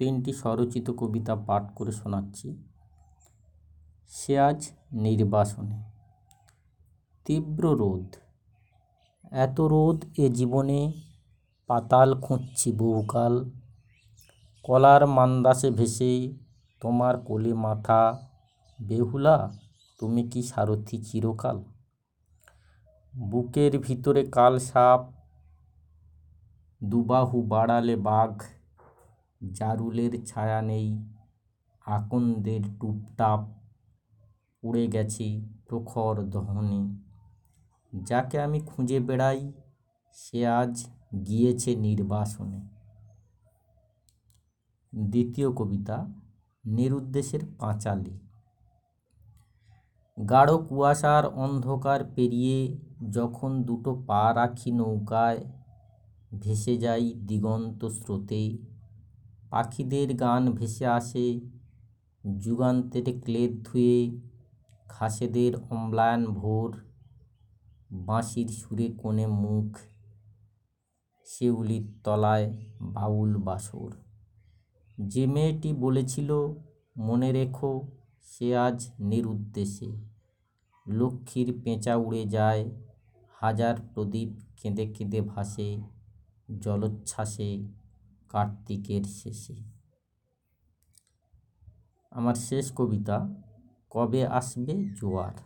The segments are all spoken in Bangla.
তিনটি স্বরচিত কবিতা পাঠ করে শোনাচ্ছি। সে আজ নির্বাসনে। তীব্র রোদ। এত রোদ এ জীবনে পাতাল খুঁজছি বহুকাল। কলার মান্দাসে ভেসে তোমার কোলে মাথা। বেহুলা, তুমি কি সারথি চিরকাল? বুকের ভিতরে কাল সাপ। দুবাহু বাড়ালে বাঘ। জারুলের ছায়া নেই, আকন্দের টুপটাপ উড়ে গেছে প্রখর দহনে। যাকে আমি খুঁজে বেড়াই, সে আজ গিয়েছে নির্বাসনে। দ্বিতীয় কবিতা, নিরুদ্দেশের পাঁচালি। গাঢ় কুয়াশার অন্ধকার পেরিয়ে যখন দুটো পা রাখি নৌকায়, ভেসে যাই দিগন্ত স্রোতে পাখিদের গান ভেসে আসে। যুগান্তের ক্লেদ ধুয়ে ঘাসেদের অম্লায়ন ভোর। বাঁশির সুরে কোণে মুখ, শিউলির তলায় বাউল বাসর। যে মেয়েটি বলেছিল, মনে রেখো, সে আজ নিরুদ্দেশে। লক্ষ্মীর পেঁচা উড়ে যায়, হাজার প্রদীপ কেঁদে কেঁদে ভাসে, জলোচ্ছ্বাসে। কার্তিকের শেষে। আমার শেষ কবিতা, কবে আসবে জোয়ার?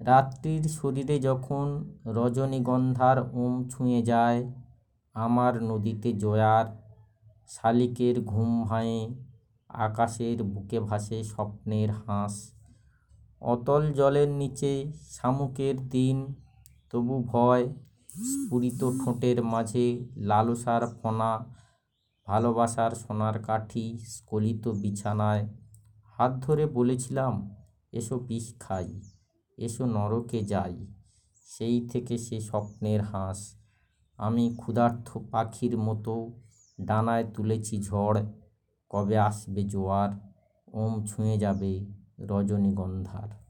রাত্রির শরীরে যখন রজনীগন্ধার ওম ছুঁয়ে যায়, আমার নদীতে জয়ার, শালিকের ঘুম ভাঙে, আকাশের বুকে ভাসে স্বপ্নের হাঁস। অতল জলের নিচে শামুকের দিন, তবু ভয় স্ফুরিত ঠোঁটের মাঝে লালসার ফনা, ভালোবাসার সোনার কাঠি স্কলিত বিছানায় হাত ধরে বলেছিলাম, এসো পিস খাই, এসো নরকে যাই। সেই থেকে সে স্বপ্নের হাঁস। আমি ক্ষুধার্থ পাখির মতো ডানায় তুলেছি ঝড়, কবে আসবে জোয়ার? ওম ছুঁয়ে যাবে রজনীগন্ধার।